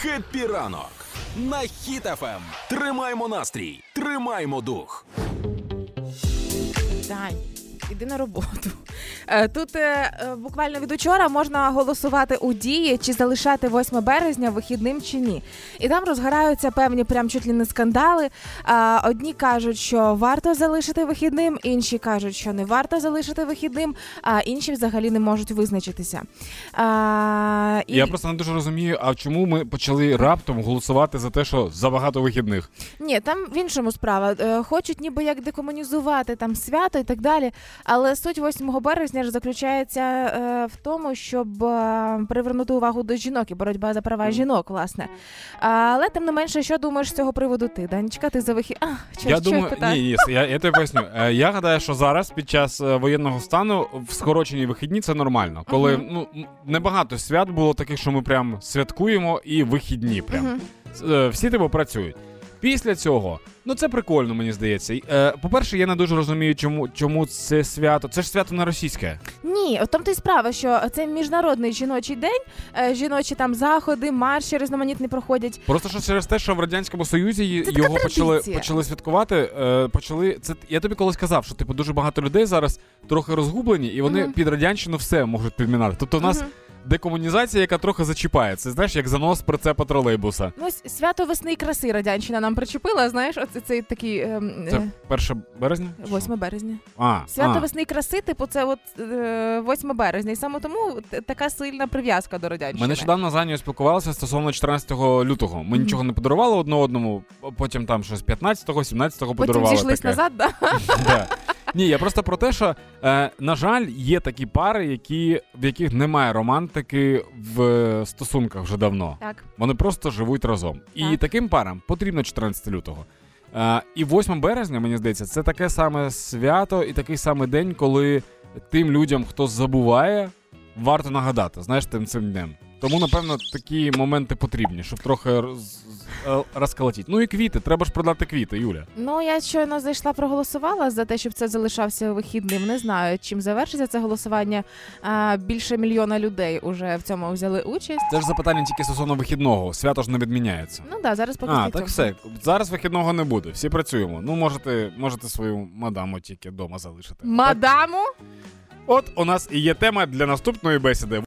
Happy ранок на Хіт FM. Тримаймо настрій, тримаймо дух. Дань, іди на роботу. Е, Тут е, е, буквально від учора можна голосувати у Дії, чи залишати 8 березня вихідним чи ні. І там розгораються певні прям чуть ли не скандали. Одні кажуть, що варто залишити вихідним, інші кажуть, що не варто залишити вихідним, а інші взагалі не можуть визначитися. А, і... Я просто не дуже розумію, а чому ми почали раптом голосувати за те, що забагато вихідних. Ні, там в іншому справа. Хочуть ніби як декомунізувати там свято і так далі. Але суть 8 березня ж заключається е, в тому, щоб е, привернути увагу до жінок і боротьба за права жінок, власне. Але тим не менше, що думаєш з цього приводу ти, Данечка? Ти за вихід. А, що, я думаю, ні, ні, я, я тобі поясню. Е, Я гадаю, що зараз під час воєнного стану в скороченій вихідні це нормально. Коли Мгм. ну небагато свят було таких, що ми прям святкуємо і вихідні. Прям. Е, всі типу працюють. Після цього, ну це прикольно, мені здається. Е, по-перше, я не дуже розумію, чому, чому це свято. Це ж свято не російське. Ні, в тому то й справа, що це міжнародний жіночий день, е, жіночі там заходи, марші різноманітні проходять. Просто що через те, що в радянському союзі Це його почали, почали святкувати. Е, почали це. Я тобі колись казав, що типу дуже багато людей зараз трохи розгублені, і вони Мгм. під радянщину все можуть підмінати. Тобто, у нас Мгм. Декомунізація, яка трохи зачіпає. Це знаєш, як занос прицепа тролейбуса. Ну, ось свято весни і краси радянщина нам причепила. Знаєш, оце цей такий ем, Це е, 1 березня? 8 березня. А, Свято а. весни і краси, типу, це от е, 8 березня. І саме тому така сильна прив'язка до радянщини. Ми нещодавно з Анією спілкувалися стосовно 14 лютого. Ми нічого не подарували одне одному, потім там щось 15-го, 17-го Потім зійшлись таке. назад, да? Ні, я просто про те, що е, на жаль, є такі пари, які, в яких немає романтики в е, стосунках вже давно. Так. Вони просто живуть разом. І таким парам потрібно 14 лютого. Е, і 8 березня, мені здається, це таке саме свято і такий самий день, коли тим людям, хто забуває, варто нагадати, знаєш, тим цим днем. Тому, напевно, такі моменти потрібні, щоб трохи роз, е, розколотити. Ну і квіти, треба ж продати квіти, Юля. Ну, я щойно зайшла, проголосувала за те, щоб це залишався вихідним. Не знаю, чим завершиться це голосування. А, більше мільйона людей уже в цьому взяли участь. Це ж запитання тільки стосовно вихідного. Свято ж не відміняється. Ну да, зараз поки А, так все. Зараз вихідного не буде. Всі працюємо. Ну, можете, можете свою мадаму тільки вдома залишити. Так, Мадаму? от у нас і є тема для наступної бесіди.